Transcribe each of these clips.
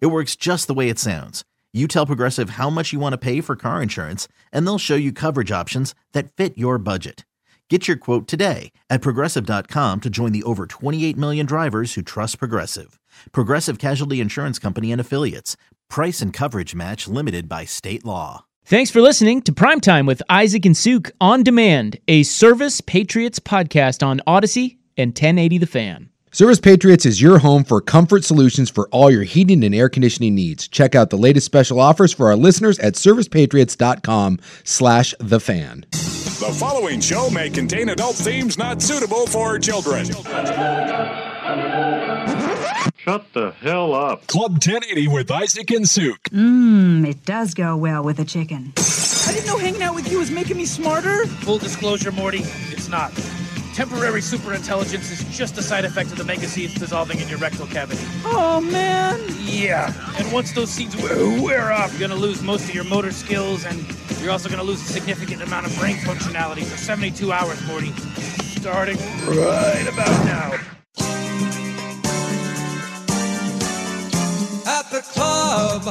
It works just the way it sounds. You tell Progressive how much you want to pay for car insurance, and they'll show you coverage options that fit your budget. Get your quote today at progressive.com to join the over 28 million drivers who trust Progressive. Progressive Casualty Insurance Company and Affiliates. Price and coverage match limited by state law. Thanks for listening to Primetime with Isaac and Suke on demand, a Service Patriots podcast on Odyssey and 1080 The Fan. Service Patriots is your home for comfort solutions for all your heating and air conditioning needs. Check out the latest special offers for our listeners at servicepatriots.com slash the fan. The following show may contain adult themes not suitable for children. Shut the hell up. Club 1080 with Isaac and Suke. Mmm, it does go well with a chicken. I didn't know hanging out with you was making me smarter. Full disclosure, Morty, it's not. Temporary superintelligence is just a side effect of the mega seeds dissolving in your rectal cavity. Oh man. Yeah, and once those seeds wear, wear off, you're gonna lose most of your motor skills, and you're also gonna lose a significant amount of brain functionality for 72 hours, Morty. Starting right about now. At the club,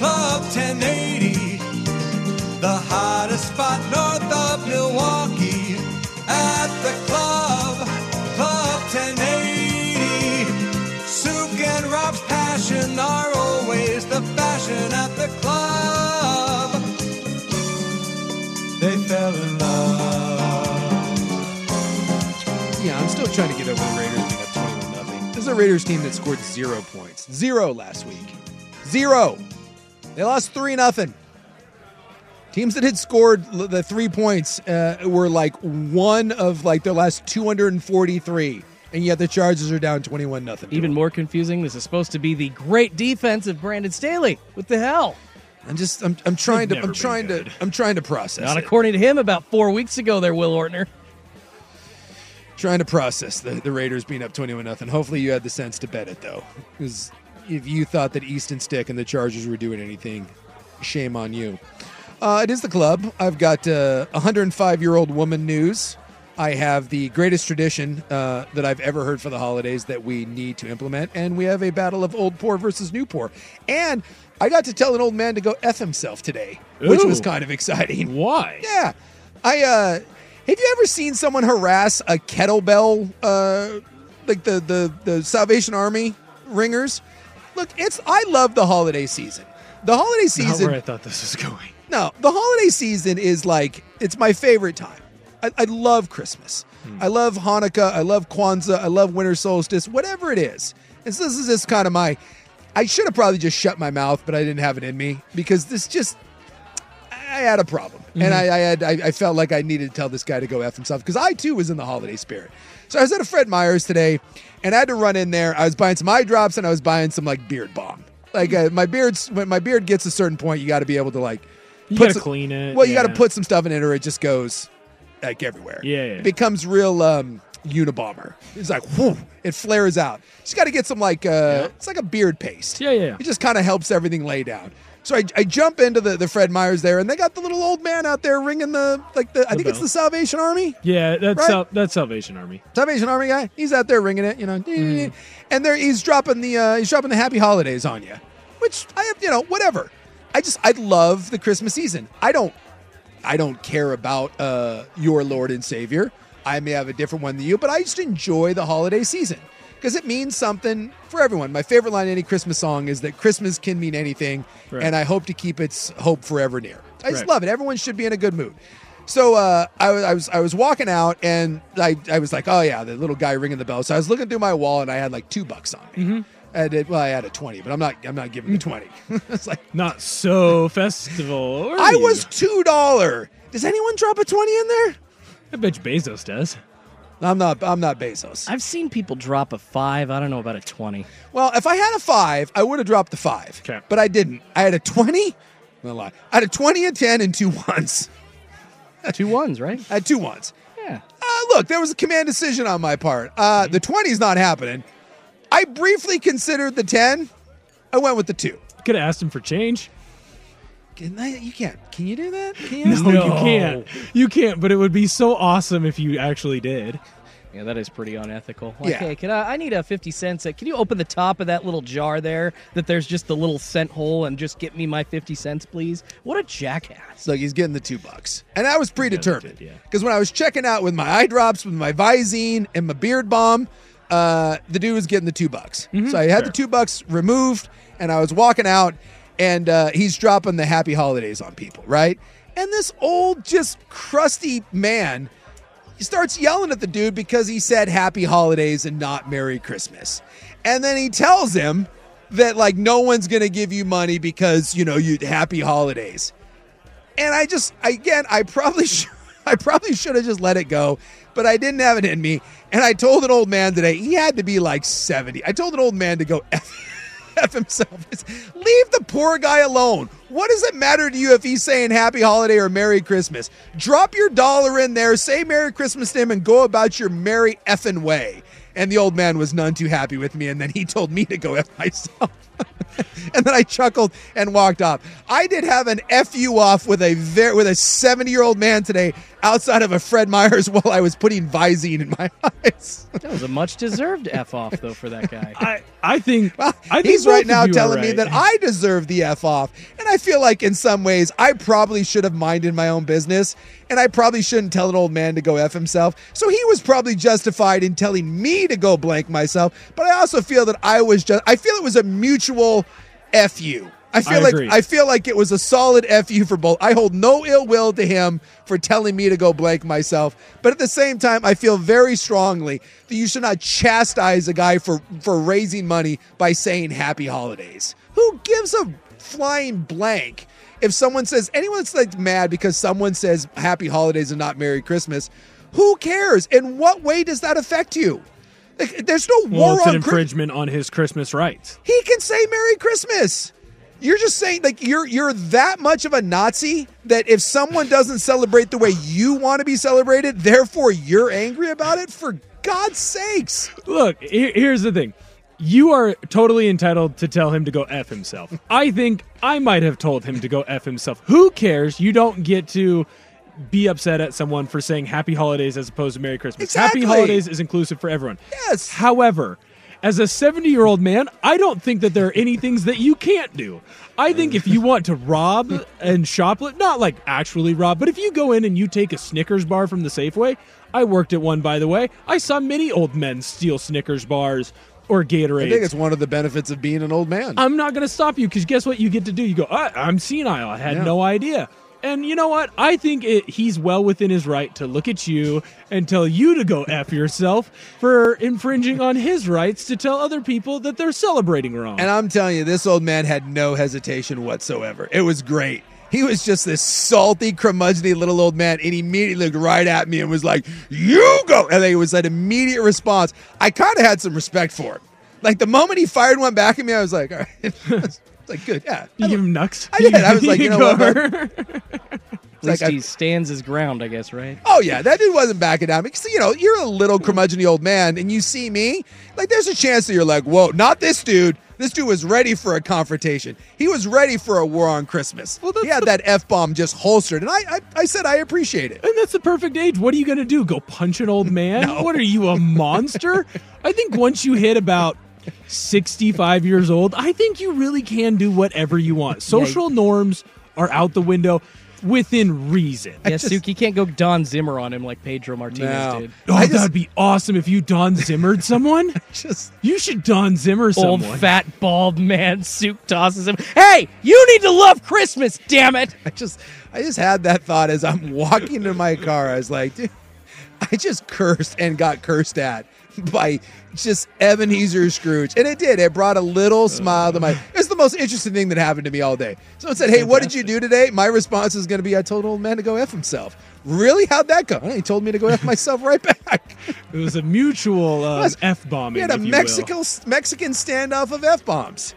Club 1080, the hottest spot north of Milwaukee. At the fell in love. Yeah, I'm still trying to get over the Raiders being up 21 nothing. This is a Raiders team that scored zero points. Zero last week. Zero. They lost 3 nothing. Teams that had scored the three points uh, were like one of like their last 243, and yet the Chargers are down 21 nothing. Even more confusing, this is supposed to be the great defense of Brandon Staley. What the hell? I'm just I'm, I'm trying They've to I'm never been trying to. I'm trying to process. Not it. according to him about four weeks ago there, Will Ortner. trying to process the, the Raiders being up 21 nothing. Hopefully you had the sense to bet it though. Because if you thought that Easton Stick and the Chargers were doing anything, shame on you. Uh, it is the club. I've got uh, 105 year old woman news. I have the greatest tradition uh, that I've ever heard for the holidays that we need to implement, and we have a battle of old poor versus new poor. And I got to tell an old man to go f himself today, which was kind of exciting. Why? Yeah. I uh have you ever seen someone harass a kettlebell uh like the the the Salvation Army ringers? Look, it's I love the holiday season. The holiday Not season where I thought this was going. no, the holiday season is like it's my favorite time. I, I love Christmas. I love Hanukkah. I love Kwanzaa. I love winter solstice. Whatever it is. And so this is just kind of my. I should have probably just shut my mouth, but I didn't have it in me because this just. I had a problem, and I, I had I, I felt like I needed to tell this guy to go f himself because I too was in the holiday spirit. So I was at a Fred Meyer's today, and I had to run in there. I was buying some eye drops, and I was buying some like beard balm. Like uh, my beard's when my beard gets a certain point, you got to be able to like You put some- clean it, Well, you got to put some stuff in it, or it just goes like everywhere. Yeah, yeah. it becomes real um, Unabomber. It's like whew, it flares out. Just got to get some like uh, it's like a beard paste. Yeah, yeah, yeah. It just kind of helps everything lay down. So I, I jump into the, the Fred Meyers there, and they got the little old man out there ringing the like the, I think it's the Salvation Army. Yeah, that's Right? Sal- that's Salvation Army. Salvation Army guy. He's out there ringing it, you know, Mm. and there he's dropping the uh, he's dropping the Happy Holidays on you, which I have, you know, whatever. I just I love the Christmas season. I don't I don't care about uh, your Lord and Savior. I may have a different one than you, but I just enjoy the holiday season because it means something for everyone. My favorite line in any Christmas song is that Christmas can mean anything, Right. and I hope to keep its hope forever near. I just Right. love it. Everyone should be in a good mood. So uh, I, was- I was I was walking out and I, I was like, oh yeah, the little guy ringing the bell. So I was looking through my wall and I had like two bucks on me. I did, well, I had a twenty, but I'm not I'm not giving the twenty. it's like Not so festival. I you? was two dollar. Does anyone drop a twenty in there? I bet you Bezos does. I'm not. I'm not Bezos. I've seen people drop a five. I don't know about a 20. Well, if I had a five, I would have dropped the five. Okay. But I didn't. I had a 20. No lie. I had a 20 and 10 and two ones. Two ones, right? I had two ones. Yeah. Uh, look, there was a command decision on my part. Uh, The 20 is not happening. I briefly considered the 10. I went with the two. Could have asked him for change. Can I, you can't. Can you do that? Can you? No, you can't. You can't. But it would be so awesome if you actually did. Yeah, that is pretty unethical. Like, Yeah. hey, can I, I need a 50 cents. Uh, Can you open the top of that little jar there that there's just the little cent hole and just get me my 50 cents, please? What a jackass. So he's getting the two bucks. And I was predetermined. did, yeah. Because when I was checking out with my eye drops, with my Visine, and my beard balm, uh, the dude was getting the two bucks. Mm-hmm. so I had the two bucks removed, and I was walking out, and uh, he's dropping the happy holidays on people, right? And this old, just crusty man starts yelling at the dude because he said happy holidays and not merry christmas. And then he tells him that like no one's gonna give you money because you know you happy holidays. And i just again i probably should i probably should have just let it go but i didn't have it in me. And i told an old man today he had to be like 70 i told an old man to go F, F himself. Leave the poor guy alone. What does it matter to you if he's saying happy holiday or merry christmas? Drop your dollar in there say merry christmas to him and go about your merry effing way. And the old man was none too happy with me and then he told me to go f myself. And then I chuckled and walked off. I did have an fu off with a very with a seventy year old man today outside of a Fred Meyer's while I was putting Visine in my eyes. That was a much deserved F off, though, for that guy. I, I think. Well, I think he's right now you are telling me that I deserve the F off. And I feel like in some ways I probably should have minded my own business and I probably shouldn't tell an old man to go F himself. So he was probably justified in telling me to go blank myself. But I also feel that I was just, I feel it was a mutual F you. I feel I like. I feel like it was a solid fu for both. I hold no ill will to him for telling me to go blank myself, but at the same time, I feel very strongly that you should not chastise a guy for for raising money by saying happy holidays. Who gives a flying blank if someone says anyone's like mad because someone says happy holidays and not merry christmas who cares in what way does that affect you like, there's no Well, war it's an on Chri- infringement on his Christmas rights. he can say merry christmas you're just saying like you're you're that much of a nazi that if someone doesn't celebrate the way you want to be celebrated therefore you're angry about it for god's sakes Look, here- here's the thing. You are totally entitled to tell him to go F himself. I think I might have told him to go F himself. Who cares? You don't get to be upset at someone for saying happy holidays as opposed to Merry Christmas. Exactly. Happy holidays is inclusive for everyone. Yes. However, as a 70 year old man, I don't think that there are any things that you can't do. I think if you want to rob and shoplift, not like actually rob, but if you go in and you take a Snickers bar from the Safeway, I worked at one by the way, I saw many old men steal Snickers bars or Gatorade. i think it's one of the benefits of being an old man I'm not going to stop you because guess what you get to do? You go, I, I'm senile. I had Yeah. no idea. And you know what? I think it, he's well within his right to look at you and tell you to go F yourself for infringing on his rights to tell other people that they're celebrating wrong. And I'm telling you, this old man had no hesitation whatsoever. It was great. He was just this salty, curmudgeony little old man, and he immediately looked right at me and was like, "You go!" And it was an immediate response. I kind of had some respect for him. Like the moment he fired one back at me, I was like, "All right." It's like good, yeah. you give him nucks? I did. I was like, you know what, Go. man? At least like I- he stands his ground, I guess, right? Oh yeah, that dude wasn't backing down. Because you know, you're a little curmudgeony old man, and you see me, like there's a chance that you're like, whoa, not this dude. This dude was ready for a confrontation. He was ready for a war on Christmas. Well, that's he had the- that f bomb just holstered, and I, I, I said I appreciate it. And that's the perfect age. What are you going to do? Go punch an old man? No. What are you, a monster? I think once you hit about 65 years old, I think you really can do whatever you want. Social norms are out the window within reason. Yeah, just- Suki can't go Don Zimmer on him like Pedro Martinez No. did. Oh, I just- that'd be awesome if you Don Zimmered someone. Just You should Don Zimmer someone. Old fat bald man Suke tosses him. Hey, you need to love Christmas, damn it! I just I just had that thought as I'm walking to my car. I was like, dude, I just cursed and got cursed at by just Ebenezer Scrooge. And it did. It brought a little smile to my it's the most interesting thing that happened to me all day. Someone said, Hey, what did you do today? My response is gonna be I told old man to go F himself. Really? How'd that go? He told me to go F myself right back. It was a mutual uh, f bombing. We had a Mexico Mexican standoff of f bombs.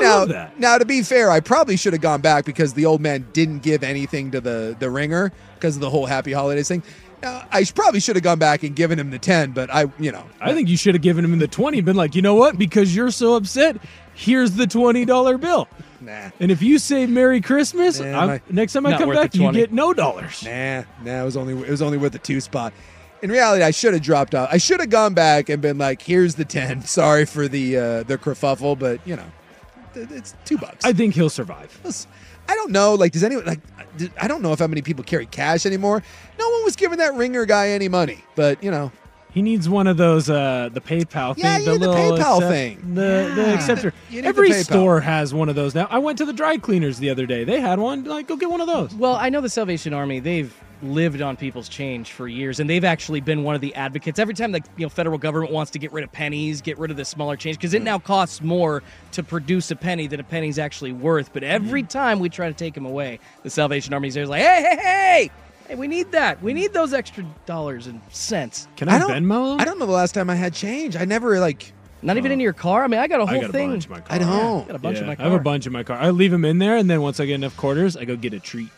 Now, now to be fair, I probably should have gone back because the old man didn't give anything to the the ringer because of the whole Happy Holidays thing. Now, I probably should have gone back and given him the ten, but I, you know, I think you should have given him the twenty. and Been like, you know what? Because you're so upset, here's the twenty dollar bill. nah, And if you say Merry Christmas, Nah, I'm- my- next time I come back, you get no dollars. nah, nah. It was only it was only with the two spot. In reality, I should have dropped out. I should have gone back and been like, "Here's the ten. Sorry for the uh, the kerfuffle, but you know, it's two bucks." I think he'll survive. I don't know. Like, does anyone like? I don't know if how many people carry cash anymore. No one was giving that ringer guy any money, but you know, He needs one of those, uh, the PayPal thing. Yeah, you the need the little PayPal accept- thing. The, the acceptor. You the Every PayPal. store has one of those now. I went to the dry cleaners the other day. They had one. Like, go get one of those. Well, I know the Salvation Army. They've lived on people's change for years, and they've actually been one of the advocates. Every time the you know federal government wants to get rid of pennies, get rid of the smaller change, because it hmm. now costs more to produce a penny than a penny's actually worth. But every hmm. time we try to take them away, the Salvation Army's there like, hey, hey, hey, hey, we need that. We need those extra dollars and cents. Can I, don't. Venmo? I don't know the last time I had change. I never like. Not even in oh. your car. I mean, I got a whole got a thing. bunch in my car. I don't. got a bunch in Yeah, my I have a bunch in my car. I leave them in there, and then once I get enough quarters, I go get a treat.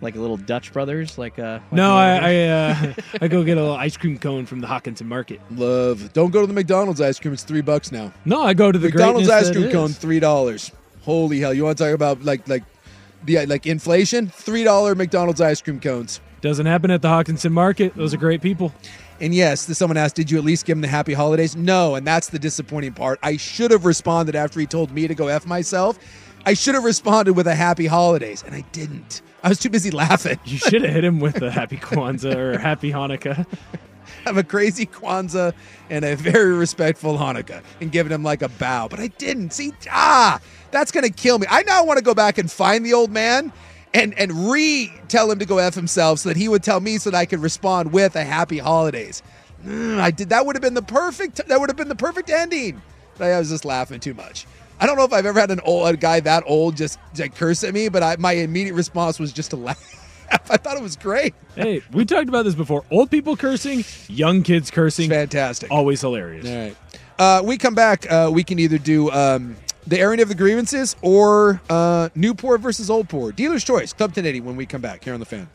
Like a little Dutch Brothers, like uh. like No, a- I I, uh, I go get a little ice cream cone from the Hawkinson Market. Love. Don't go to the McDonald's ice cream. It's three bucks now. No, I go to the McDonald's ice cream cone, three dollars. Holy hell! You want to talk about like like the like inflation? Three dollar McDonald's ice cream cones. Doesn't happen at the Hawkinson Market. Those are great people. And yes, someone asked, "Did you at least give him the happy holidays?" No, and that's the disappointing part. I should have responded after he told me to go f myself. I should have responded with a happy holidays, and I didn't. I was too busy laughing. You should have hit him with a Happy Kwanzaa or Happy Hanukkah. have a crazy Kwanzaa and a very respectful Hanukkah and given him like a bow. But I didn't. See, ah, that's gonna kill me. I now want to go back and find the old man and and re tell him to go f himself so that he would tell me so that I could respond with a happy holidays. Mm, I did. That would have been the perfect. That would have been the perfect ending. But I was just laughing too much. I don't know if I've ever had an old a guy that old just like, curse at me, but I, my immediate response was just to laugh. I thought it was great. hey, we talked about this before. Old people cursing, young kids cursing, Fantastic. always hilarious. All right. Uh, we come back. Uh, we can either do um, the airing of the grievances or uh, Newport versus Oldport. Dealer's choice. Club 1080 when we come back here on the fan.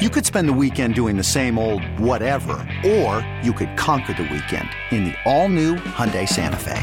You could spend the weekend doing the same old whatever, or you could conquer the weekend in the all-new Hyundai Santa Fe.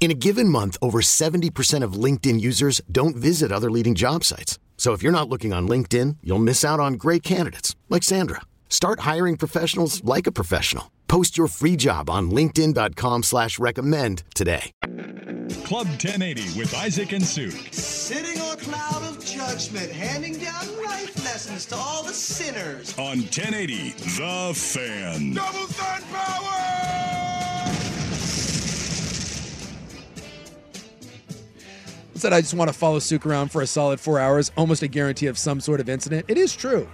In a given month, over 70% of LinkedIn users don't visit other leading job sites. So if you're not looking on LinkedIn, you'll miss out on great candidates like Sandra. Start hiring professionals like a professional. Post your free job on linkedin.com slash recommend today. Club 1080 with Isaac and Suke. Sitting on a cloud of judgment, handing down life lessons to all the sinners. On 1080, The Fan. Double third power! Said I just want to follow Suke around for a solid four hours, almost a guarantee of some sort of incident. It is true.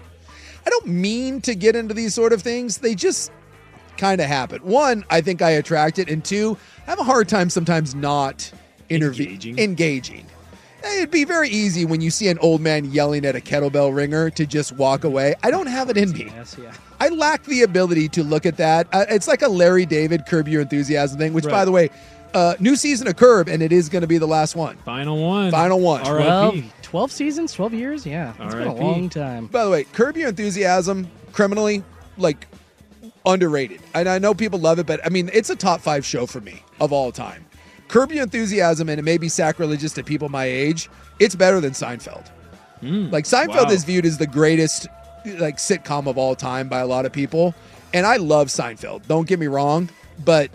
I don't mean to get into these sort of things. They just kind of happen. One, I think I attract it, and two, I have a hard time sometimes not Engaging. engaging. It'd be very easy when you see an old man yelling at a kettlebell ringer to just walk away. I don't have it in me. Yes, yeah. I lack the ability to look at that. Uh, it's like a Larry David Curb Your Enthusiasm thing, which, by the way, uh, new season of Curb, and it is going to be the last one. Final one. Final one. Twelve, R.I.P. 12 seasons, 12 years? Yeah. It's been a R.I.P.. long time. By the way, Curb Your Enthusiasm, criminally, like underrated. And I know people love it, but I mean, it's a top five show for me of all time. Curb Your Enthusiasm, and it may be sacrilegious to people my age, it's better than Seinfeld. Like Seinfeld wow. is viewed as the greatest like sitcom of all time by a lot of people, and I love Seinfeld. Don't get me wrong, but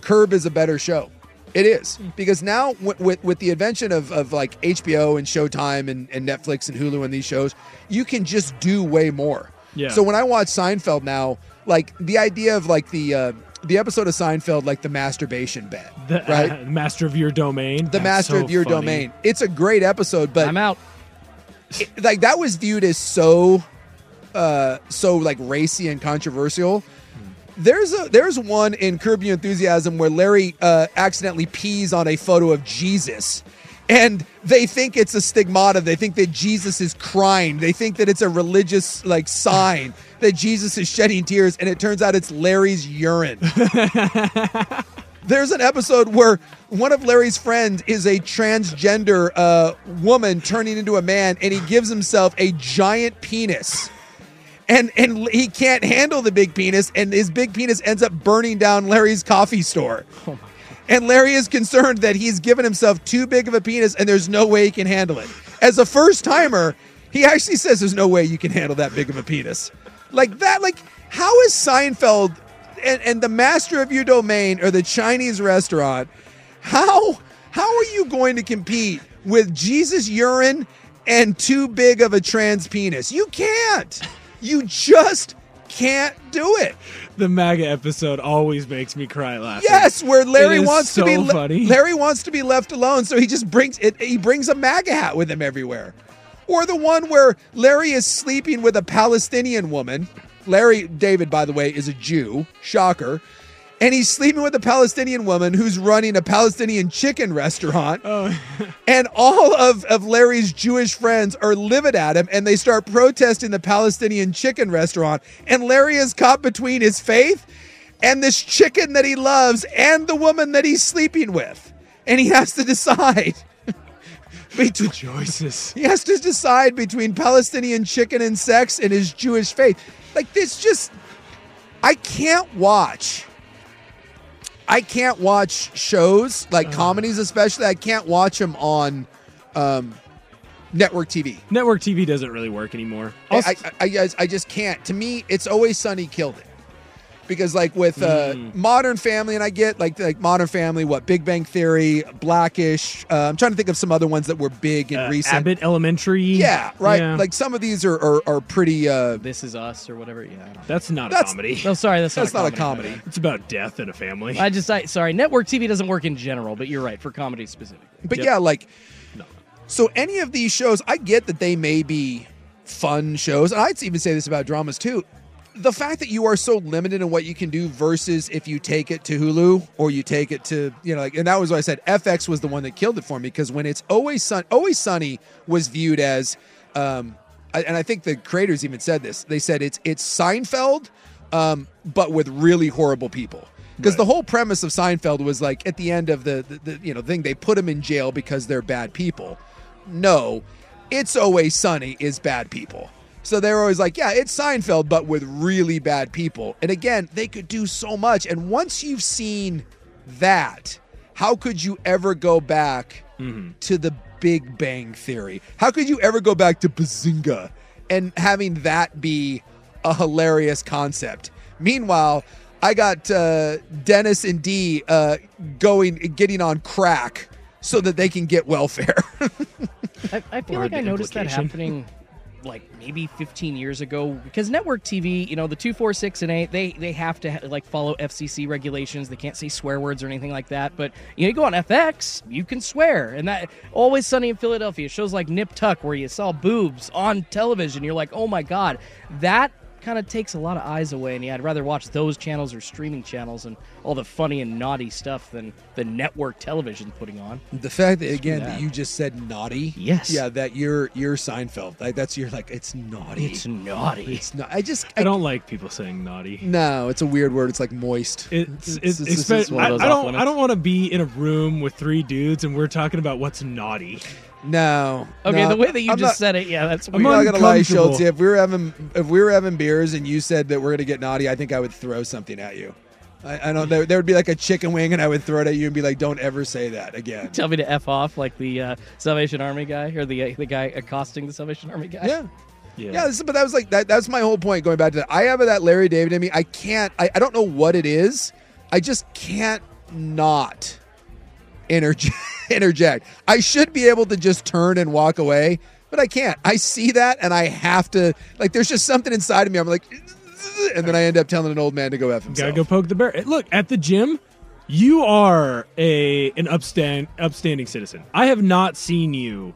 Curb is a better show. It is because now with, with with the invention of of like HBO and Showtime and, and Netflix and Hulu and these shows, you can just do way more. Yeah. So when I watch Seinfeld now, like the idea of like the uh, the episode of Seinfeld, like the masturbation bed, The, right? uh, master of your domain. the That's master so of your funny. domain. It's a great episode, but I'm out. it- like that was viewed as so uh so like racy and controversial. There's a there's one in Curb Your Enthusiasm where Larry uh, accidentally pees on a photo of Jesus. And they think it's a stigmata. They think that Jesus is crying. They think that it's a religious like sign that Jesus is shedding tears, and it turns out it's Larry's urine. There's an episode where one of Larry's friends is a transgender uh, woman turning into a man, and he gives himself a giant penis. And, and he can't handle the big penis, and his big penis ends up burning down Larry's coffee store. Oh and Larry is concerned that he's given himself too big of a penis and there's no way he can handle it. As a first timer, he actually says there's no way you can handle that big of a penis. Like that, like, how is Seinfeld and, and the master of your domain or the Chinese restaurant, how how are you going to compete with Jesus urine and too big of a trans penis? You can't. You just can't do it. The MAGA episode always makes me cry laughing. Yes, where Larry wants so to be le- funny. Larry wants to be left alone, so he just brings it. He brings a MAGA hat with him everywhere. Or the one where Larry is sleeping with a Palestinian woman. Larry David, by the way, is a Jew. Shocker. And he's sleeping with a Palestinian woman who's running a Palestinian chicken restaurant. Oh. and all of, of Larry's Jewish friends are livid at him and they start protesting the Palestinian chicken restaurant. And Larry is caught between his faith and this chicken that he loves and the woman that he's sleeping with. And he has to decide. between choices. He has to decide between Palestinian chicken and sex and his Jewish faith. Like this just I can't watch. I can't watch shows like comedies especially. I can't watch them on um network TV. Network TV doesn't really work anymore. I, I, I, I- I just can't. To me, it's always Sunny killed it. Because like with uh, Mm. Modern Family, and I get like like Modern Family, what Big Bang Theory, Blackish. Uh, I'm trying to think of some other ones that were big and Uh, recent. Abbott Elementary. Yeah, right. Yeah. Like some of these are are, are pretty. Uh, This is us or whatever. Yeah. I don't know. That's not That's- a comedy. No, sorry, that's, That's not, not a a comedy. It's about death in a family. I just, I, sorry, network TV doesn't work in general, but you're right for comedy specifically. But Yep. yeah, like so any of these shows, I get that they may be fun shows, and I'd even say this about dramas too. The fact that you are so limited in what you can do versus if you take it to Hulu or you take it to you know like, and that was what I said. FX was the one that killed it for me because when it's always sun, always sunny was viewed as, um, I- and I think the creators even said this. They said it's it's Seinfeld, um, but with really horrible people. Because the whole premise of Seinfeld was like at the end of the, the, the you know thing they put them in jail because they're bad people. No, it's always sunny is bad people. So they're always like, yeah, it's Seinfeld, but with really bad people. And again, they could do so much. And once you've seen that, how could you ever go back to the Big Bang Theory? How could you ever go back to Bazinga and having that be a hilarious concept? Meanwhile, I got uh, Dennis and Dee uh, going, getting on crack so that they can get welfare. I, I feel Or like I noticed that happening like maybe 15 years ago because network TV, you know, the 246 and 8, they they have to like follow FCC regulations. They can't say swear words or anything like that. But you know, you go on FX, you can swear, and that always sunny in Philadelphia shows like Nip Tuck where you saw boobs on television. You're like, oh my god, that kind of takes a lot of eyes away. And yeah, I'd rather watch those channels or streaming channels and all the funny and naughty stuff than the network television putting on. The fact that again that. that. you just said naughty, Yes. yeah, that you're you're Seinfeld. Like that's you're like it's naughty. It's naughty. It's not. I just I don't like people saying naughty. No, it's a weird word. It's like moist. It's, It's- it's, it's- it's, it's I, one of those I off don't. I don't want to be in a room with three dudes and we're talking about what's naughty. No. Okay, no, the way that you I'm just not, said it, yeah, that's I'm weird. I'm not gonna lie, uncomfortable. Schultz. If we were having if we were having beers and you said that we're gonna get naughty, I think I would throw something at you. I, I don't. There, there would be like a chicken wing, and I would throw it at you and be like, "Don't ever say that again." Tell me to f off like the uh, Salvation Army guy or the uh, the guy accosting the Salvation Army guy. Yeah. Yeah, this- but that was like that. That's my whole point. Going back to that, I have that Larry David in me. I can't. I, I don't know what it is. I just can't not interject. interject. I should be able to just turn and walk away, but I can't. I see that, and I have to. Like, there's just something inside of me. I'm like, and then I end up telling an old man to go f himself. Gotta go poke the bear. Look at the gym. You are a an upstand upstanding citizen. I have not seen you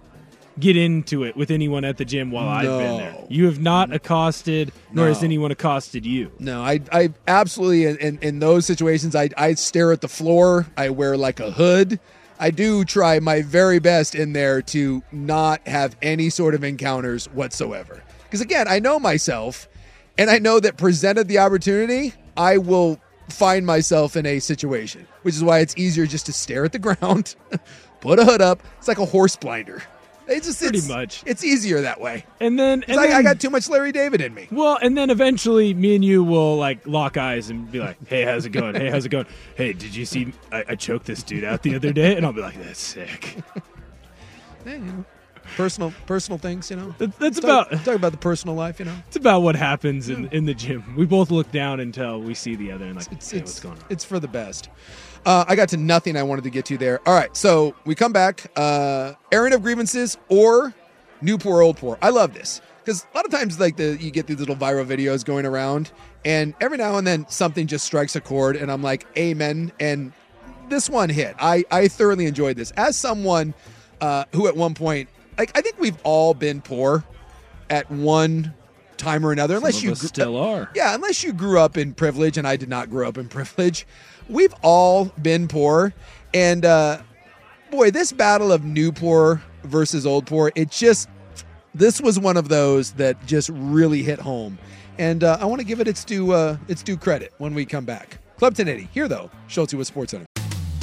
get into it with anyone at the gym while I've been there. You have not accosted, nor has No. anyone accosted you. No, I, I absolutely in, in, in those situations, I, I stare at the floor. I wear like a hood. I do try my very best in there to not have any sort of encounters whatsoever. Because again, I know myself, and I know that presented the opportunity, I will find myself in a situation, which is why it's easier just to stare at the ground, put a hood up. It's like a horse blinder. It's just Pretty it's- much. It's easier that way. And then, and I, I got too much Larry David in me. Well, and then eventually, me and you will like lock eyes and be like, "Hey, how's it going? Hey, how's it going? Hey, did you see I, I choked this dude out the other day?" And I'll be like, "That's sick." Yeah, you know, personal personal things, you know. That's, that's Talk- about talk about the personal life, you know. it's about what happens in, in the gym. We both look down until we see the other and like, It's hey, it's what's going on? it's for the best. Uh, I got to nothing I wanted to get to there. All right, so we come back. Uh, airing of grievances or new poor old poor. I love this because a lot of times like the you get these little viral videos going around, and every now and then something just strikes a chord, and I'm like, amen. And this one hit. I I thoroughly enjoyed this as someone uh, who at one point like I think we've all been poor at one time or another, unless Some you us gr- still are. yeah, unless you grew up in privilege, and I did not grow up in privilege. We've all been poor, and uh, boy, this battle of new poor versus old poor, it just this was one of those that just really hit home, and uh, I want to give it its due uh, its due credit when we come back. Club 1080 here though, Schulte with Sports Center.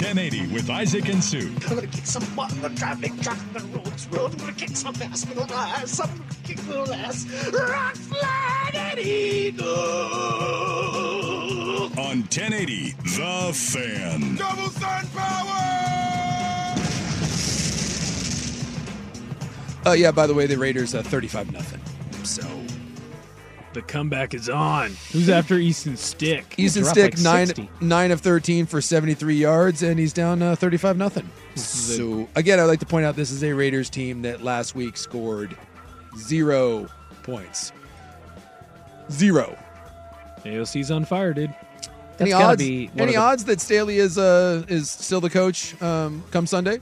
1080 with Isaac and Sue. I'm gonna kick some butt in the traffic, driving the roads road. I'm gonna kick some ass, middle ass. I'm gonna kick little ass. Rock, flag, and eagle. On 1080, The Fan. Double sun power! Uh, yeah, by the way, the Raiders uh, 35 nothing. So The comeback is on. Who's after Easton Stick? Easton Dropped Stick like nine 60. nine of thirteen for seventy three yards, and he's down uh, thirty five nothing. So again, I'd like to point out this is a Raiders team that last week scored zero points. Zero. AOC's on fire, dude. any gotta odds? be Any of the- odds that Staley is uh is still the coach um, come Sunday?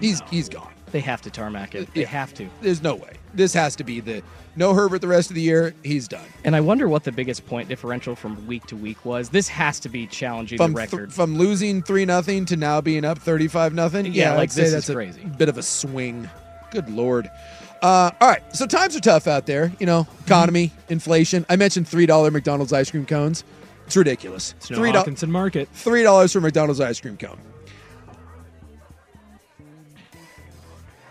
He's he's gone. They have to tarmac it. They Yeah. have to. There's no way. This has to be the no Herbert the rest of the year. He's done. And I wonder what the biggest point differential from week to week was. This has to be challenging From the th- record. from losing three nothing to now being up thirty five nothing. Yeah, I'd like, say this that's is a crazy. bit of a swing. Good lord. Uh, all right, so times are tough out there. You know, economy, inflation. I mentioned three dollar McDonald's ice cream cones. It's ridiculous. It's no Three do- Hawkinson Market. Three dollars for McDonald's ice cream cone.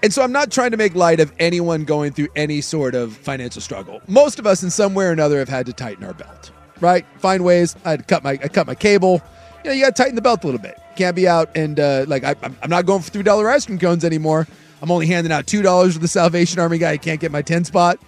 And so I'm not trying to make light of anyone going through any sort of financial struggle. Most of us, in some way or another, have had to tighten our belt, right? Find ways. I cut my I cut my cable. You know, you got to tighten the belt a little bit. Can't be out and uh, like I, I'm not going for three dollar ice cream cones anymore. I'm only handing out two dollars for the Salvation Army guy. I can't get my ten spot.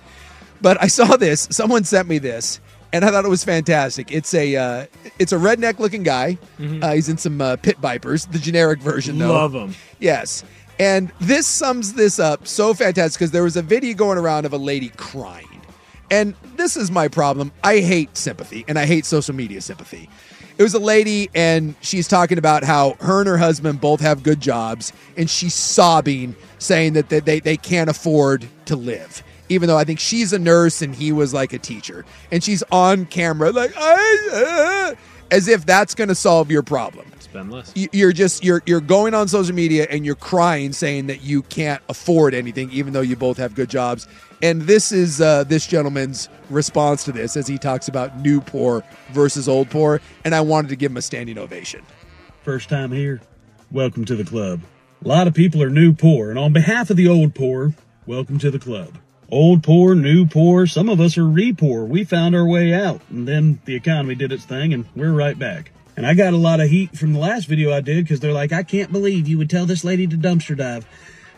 But I saw this. Someone sent me this, and I thought it was fantastic. It's a uh, it's a redneck looking guy. Uh, he's in some uh, pit vipers, the generic version though. Love 'em. Yes. And this sums this up so fantastic because there was a video going around of a lady crying. And this is my problem. I hate sympathy and I hate social media sympathy. It was a lady and she's talking about how her and her husband both have good jobs and she's sobbing saying that they, they, they can't afford to live. Even though I think she's a nurse and he was like a teacher. And she's on camera like, uh, as if that's going to solve your problem. Spend less. You- You're just you're you're going on social media and you're crying saying that you can't afford anything even though you both have good jobs. And this is uh, this gentleman's response to this as he talks about new poor versus old poor. And I wanted to give him a standing ovation. First time here? Welcome to the club. A lot of people are new poor, and on behalf of the old poor, welcome to the club. Old poor, new poor, some of us are re poor. We found our way out, and then the economy did its thing, and we're right back. And I got a lot of heat from the last video I did because they're like, I can't believe you would tell this lady to dumpster dive.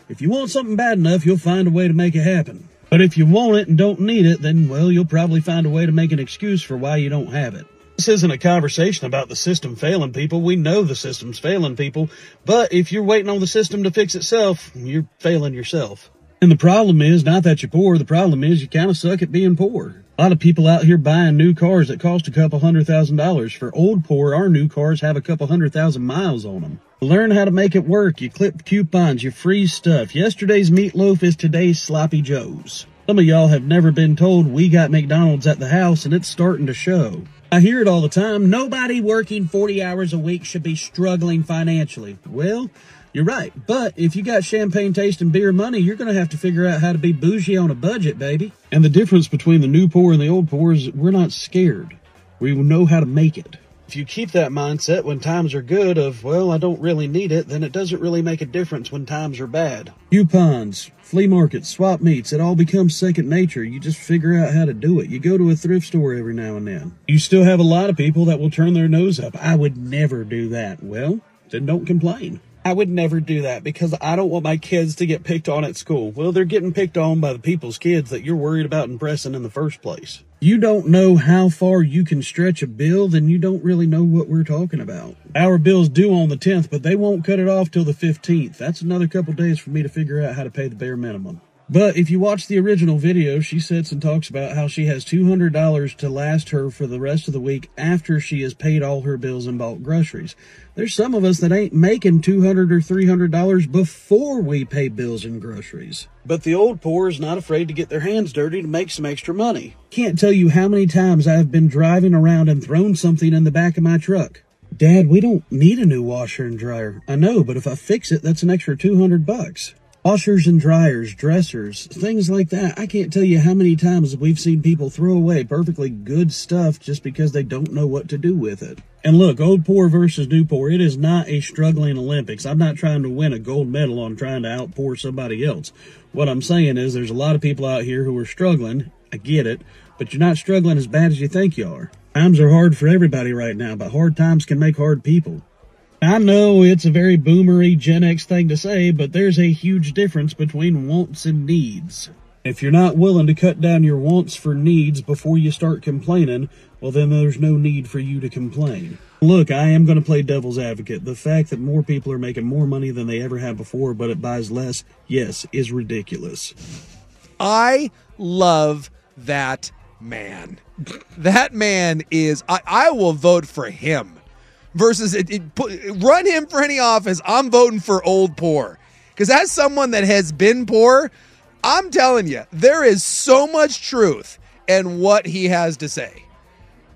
If you want something bad enough, you'll find a way to make it happen. But if you want it and don't need it, then, well, you'll probably find a way to make an excuse for why you don't have it. This isn't a conversation about the system failing people. We know the system's failing people. But if you're waiting on the system to fix itself, you're failing yourself. And the problem is not that you're poor. The problem is you kind of suck at being poor. A lot of people out here buying new cars that cost a couple hundred thousand dollars. For old poor, our new cars have a couple hundred thousand miles on them. Learn how to make it work. You clip coupons, you freeze stuff. Yesterday's meatloaf is today's sloppy joes. Some of y'all have never been told we got McDonald's at the house and it's starting to show. I hear it all the time. Nobody working 40 hours a week should be struggling financially. Well, you're right. But if you got champagne taste and beer money, you're going to have to figure out how to be bougie on a budget, baby. And the difference between the new poor and the old poor is we're not scared. We will know how to make it. If you keep that mindset when times are good of, well, I don't really need it, then it doesn't really make a difference when times are bad. Coupons, flea markets, swap meets, it all becomes second nature. You just figure out how to do it. You go to a thrift store every now and then. You still have a lot of people that will turn their nose up. I would never do that. Well, then don't complain. I would never do that because I don't want my kids to get picked on at school. Well, they're getting picked on by the people's kids that you're worried about impressing in the first place. You don't know how far you can stretch a bill, then you don't really know what we're talking about. Our bill's due on the 10th, but they won't cut it off till the 15th. That's another couple days for me to figure out how to pay the bare minimum. But if you watch the original video, she sits and talks about how she has $200 to last her for the rest of the week after she has paid all her bills and bought groceries. There's some of us that ain't making $200 or $300 before we pay bills and groceries. But the old poor is not afraid to get their hands dirty to make some extra money. Can't tell you how many times I've been driving around and thrown something in the back of my truck. Dad, we don't need a new washer and dryer. I know, but if I fix it, that's an extra 200 bucks. Washers and dryers, dressers, things like that. I can't tell you how many times we've seen people throw away perfectly good stuff just because they don't know what to do with it. And look, old poor versus new poor, it is not a struggling Olympics. I'm not trying to win a gold medal on trying to outpour somebody else. What I'm saying is there's a lot of people out here who are struggling. I get it, but you're not struggling as bad as you think you are. Times are hard for everybody right now, but hard times can make hard people. I know it's a very boomery Gen X thing to say, but there's a huge difference between wants and needs. If you're not willing to cut down your wants for needs before you start complaining, well, then there's no need for you to complain. Look, I am going to play devil's advocate. The fact that more people are making more money than they ever have before, but it buys less, yes, is ridiculous. I love that man. That man is, I, I will vote for him versus it, it, put, run him for any office. I'm voting for old poor. Because as someone that has been poor, I'm telling you, there is so much truth in what he has to say.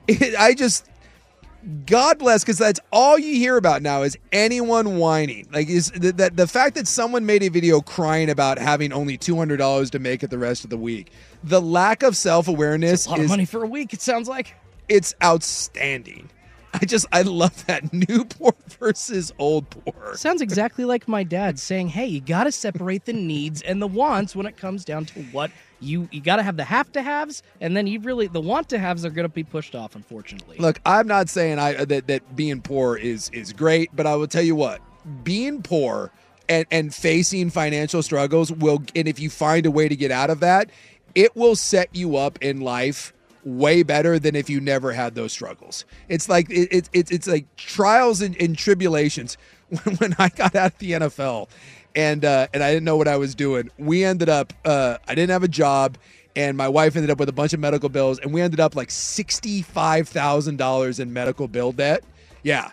It, I just, God bless, because that's all you hear about now is anyone whining. Like is the, the, the fact that someone made a video crying about having only two hundred dollars to make it the rest of the week. The lack of self awareness A lot is of money for a week, it sounds like. it's outstanding. I just I love that new poor versus old poor. Sounds exactly like my dad saying, "Hey, you got to separate the needs and the wants when it comes down to what you you got to have the have to haves, and then you really the want to haves are going to be pushed off, unfortunately." Look, I'm not saying I uh, that that being poor is is great, but I will tell you what, being poor and and facing financial struggles will and if you find a way to get out of that, it will set you up in life way better than if you never had those struggles. It's like it, it, it's it's like trials and, and tribulations. When, when I got out of the NFL and uh, and I didn't know what I was doing, we ended up uh, I didn't have a job and my wife ended up with a bunch of medical bills and we ended up like $65,000 in medical bill debt. Yeah.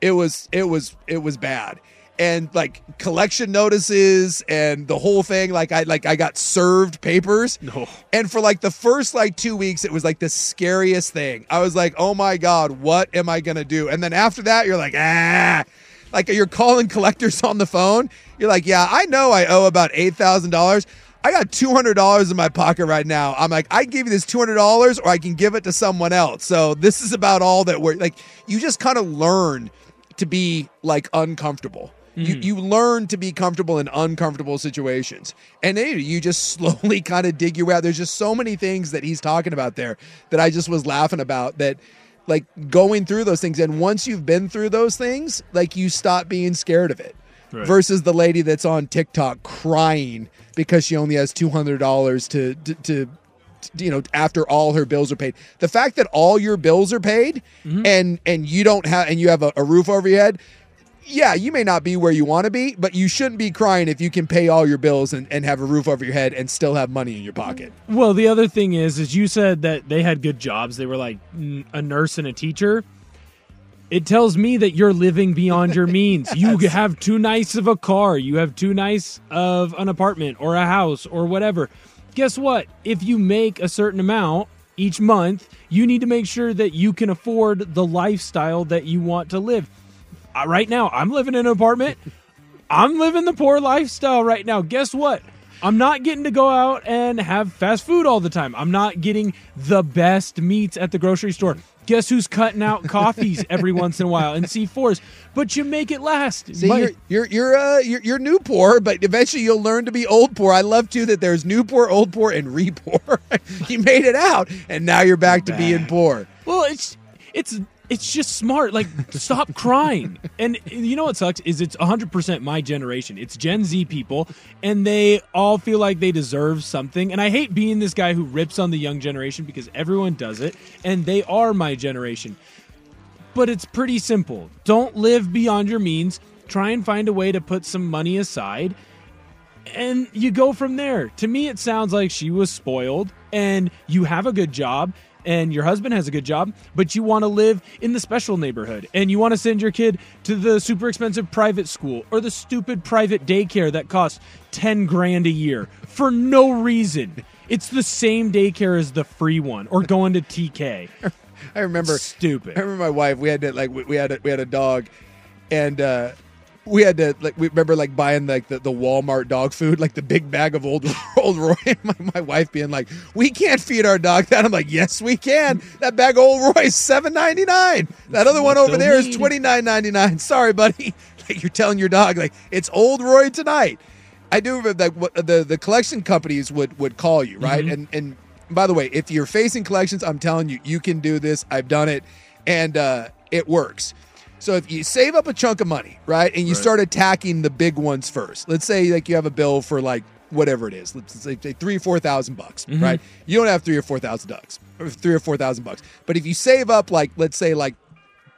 It was it was it was bad. And like collection notices and the whole thing. Like I like I got served papers. No. And for like the first like two weeks, it was like the scariest thing. I was like, oh my God, what am I gonna do? And then after that, you're like, ah. Like you're calling collectors on the phone. You're like, yeah, I know I owe about eight thousand dollars. I got two hundred dollars in my pocket right now. I'm like, I give you this two hundred dollars, or I can give it to someone else. So this is about all that we're like. You just kind of learn to be like uncomfortable. You Mhm. you learn to be comfortable in uncomfortable situations, and then you just slowly kind of dig your way out. There's just so many things that he's talking about there that I just was laughing about that. Like going through those things, and once you've been through those things, like you stop being scared of it Right. versus the lady that's on TikTok crying because she only has two hundred dollars to, to to you know after all her bills are paid. The fact that all your bills are paid and and you don't have and you have a, a roof over your head. Yeah, you may not be where you want to be, but you shouldn't be crying if you can pay all your bills and, and have a roof over your head and still have money in your pocket. Well, the other thing is, is you said that they had good jobs. They were like a nurse and a teacher. It tells me that you're living beyond your means. You have too nice of a car. You have too nice of an apartment or a house or whatever. Guess what? If you make a certain amount each month, you need to make sure that you can afford the lifestyle that you want to live. Right now, I'm living in an apartment. I'm living the poor lifestyle right now. Guess what? I'm not getting to go out and have fast food all the time. I'm not getting the best meats at the grocery store. Guess who's cutting out coffees every once in a while and C4s? But you make it last. See, you're you're you're uh you're, you're new poor, but eventually you'll learn to be old poor. I love too that there's new poor, old poor, and re poor. you made it out, and now you're back to being poor. Well, it's it's it's just smart. Like stop crying. And you know what sucks is it's 100% my generation. It's Gen Z people and they all feel like they deserve something. And I hate being this guy who rips on the young generation because everyone does it and they are my generation. But it's pretty simple. Don't live beyond your means. Try and find a way to put some money aside and you go from there. To me, it sounds like she was spoiled, and you have a good job, and your husband has a good job, but you want to live in the special neighborhood, and you want to send your kid to the super expensive private school or the stupid private daycare that costs 10 grand a year for no reason. It's the same daycare as the free one, or going to TK. I remember stupid. I remember my wife. We had to like we, had a, we had a dog, and uh, we had to like we remember like buying like the, the Walmart dog food, like the big bag of old Ol' Roy. My, my wife being like, "We can't feed our dog that." I'm like, "Yes, we can. That bag of Ol' Roy is seven ninety nine. That other one over there is twenty nine ninety nine. Sorry, buddy. Like you're telling your dog like it's Ol' Roy tonight." I do remember that what the the collection companies would would call you right, Mhm. and and by the way, if you're facing collections, I'm telling you, you can do this. I've done it, and uh, it works. So if you save up a chunk of money, right, and you Right. start attacking the big ones first. Let's say like you have a bill for like whatever it is. Let's say, say three or four thousand bucks, Mhm. right? You don't have three or four thousand bucks, or three or four thousand bucks. But if you save up like let's say like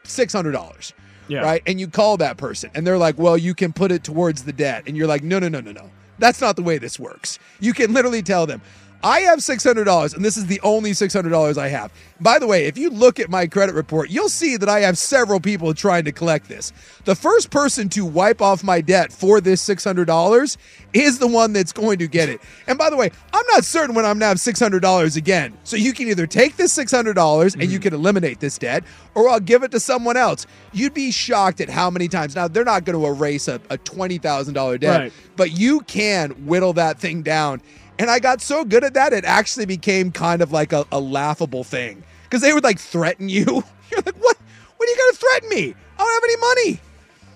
six hundred dollars, Yeah. right, and you call that person, and they're like, "Well, you can put it towards the debt," and you're like, "No, no, no, no, no. That's not the way this works." You can literally tell them. I have $600 and this is the only $600 I have. By the way, if you look at my credit report, you'll see that I have several people trying to collect this. The first person to wipe off my debt for this $600 is the one that's going to get it. And by the way, I'm not certain when I'm going to have $600 again. So you can either take this $600 and you mm-hmm. can eliminate this debt or I'll give it to someone else. You'd be shocked at how many times. Now, they're not going to erase a, a $20,000 debt, Right. but you can whittle that thing down. And I got so good at that, it actually became kind of like a, a laughable thing because they would like threaten you. You're like, what? What are you going to threaten me? I don't have any money.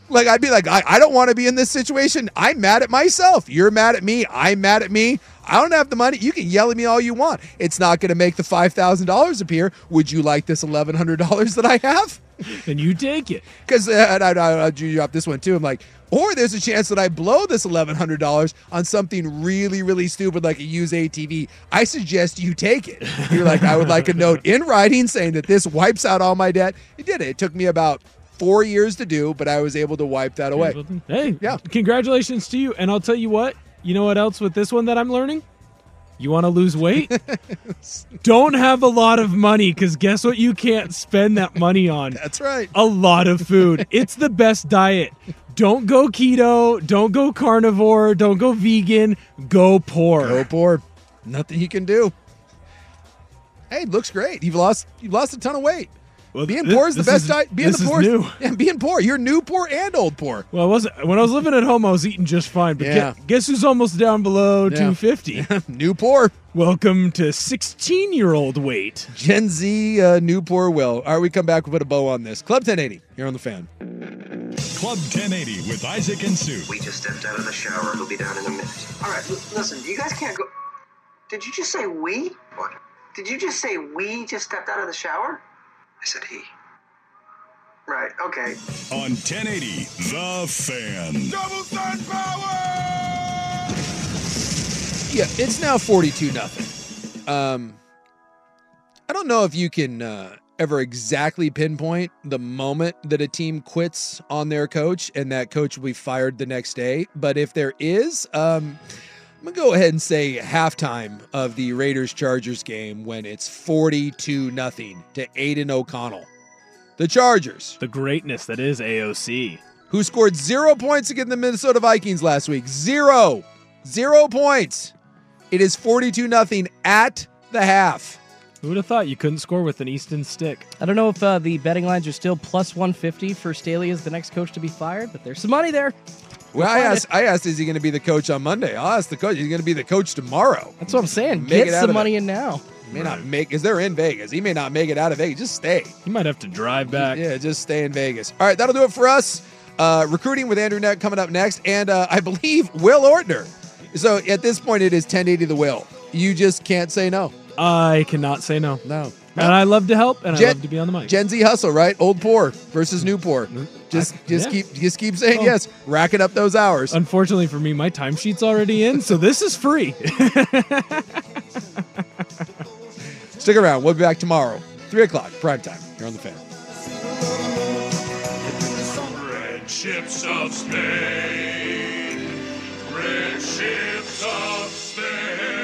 Like, I'd be like, I, I don't want to be in this situation. I'm mad at myself. You're mad at me. I'm mad at me. I don't have the money. You can yell at me all you want. It's not going to make the $5,000 appear. Would you like this $1,100 that I have? and you take it. Because uh, and I, I, you up this one too. I'm like, or there's a chance that I blow this $1,100 on something really, really stupid like a used ATV. I suggest you take it. You're like, I would like a note in writing saying that this wipes out all my debt. It did it. It took me about four years to do, but I was able to wipe that away. Hey, yeah. Congratulations to you. And I'll tell you what, you know what else with this one that I'm learning? You want to lose weight? Don't have a lot of money because guess what? You can't spend that money on. That's right. A lot of food. It's the best diet. Don't go keto. Don't go carnivore. Don't go vegan. Go poor. Go poor. Nothing you can do. Hey, looks great. You've lost you've lost a ton of weight. Well, being this- poor is the best is- diet. Being this the is poor, new. yeah, being poor. You're new poor and old poor. Well, I wasn't when I was living at home. I was eating just fine. But Yeah. gue- guess who's almost down below Yeah. 250? new poor. Welcome to 16 year old weight. Gen Z uh, new poor will. All right, we come back. We put a bow on this. Club 1080 here on the fan. Club 1080 with Isaac and Sue. We just stepped out of the shower. We'll be down in a minute. All right, l- listen, you guys can't go. Did you just say we? What? Did you just say we just stepped out of the shower? I said he. Right, okay. On 1080, The Fan. Double sun power! Yeah, it's now 42 nothing. Um I don't know if you can uh, ever exactly pinpoint the moment that a team quits on their coach and that coach will be fired the next day, but if there is, um I'm going to go ahead and say halftime of the Raiders Chargers game when it's 42 nothing to Aidan O'Connell. The Chargers, The greatness that is AOC. who scored 0 points against the Minnesota Vikings last week. Zero. Zero points. It is 42 nothing at the half. Who would have thought you couldn't score with an Easton stick? I don't know if uh, the betting lines are still plus 150 for Staley as the next coach to be fired, but there's some money there. Well, I asked, I asked, is he going to be the coach on Monday? I'll ask the coach. He's going to be the coach tomorrow. That's what I'm saying. Make Get it some money it. in now. May not make, because they're in Vegas. He may not make it out of Vegas. Just stay. You might have to drive back. Yeah, just stay in Vegas. All right, that'll do it for us. Uh, recruiting with Andrew Neck coming up next, and uh, I believe Will Ortner. So at this point, it is 1080 the Will. You just can't say no. I cannot say no. No. And I love to help, and I love to be on the mic. Gen Z hustle, right? Old poor versus new poor. Just, just yeah. keep, just keep saying Oh. yes, racking up those hours. Unfortunately for me, my timesheet's already in, so this is free. Stick around. We'll be back tomorrow, three o'clock, prime time here on the fan. Red ships of Spain. Red ships of Spain.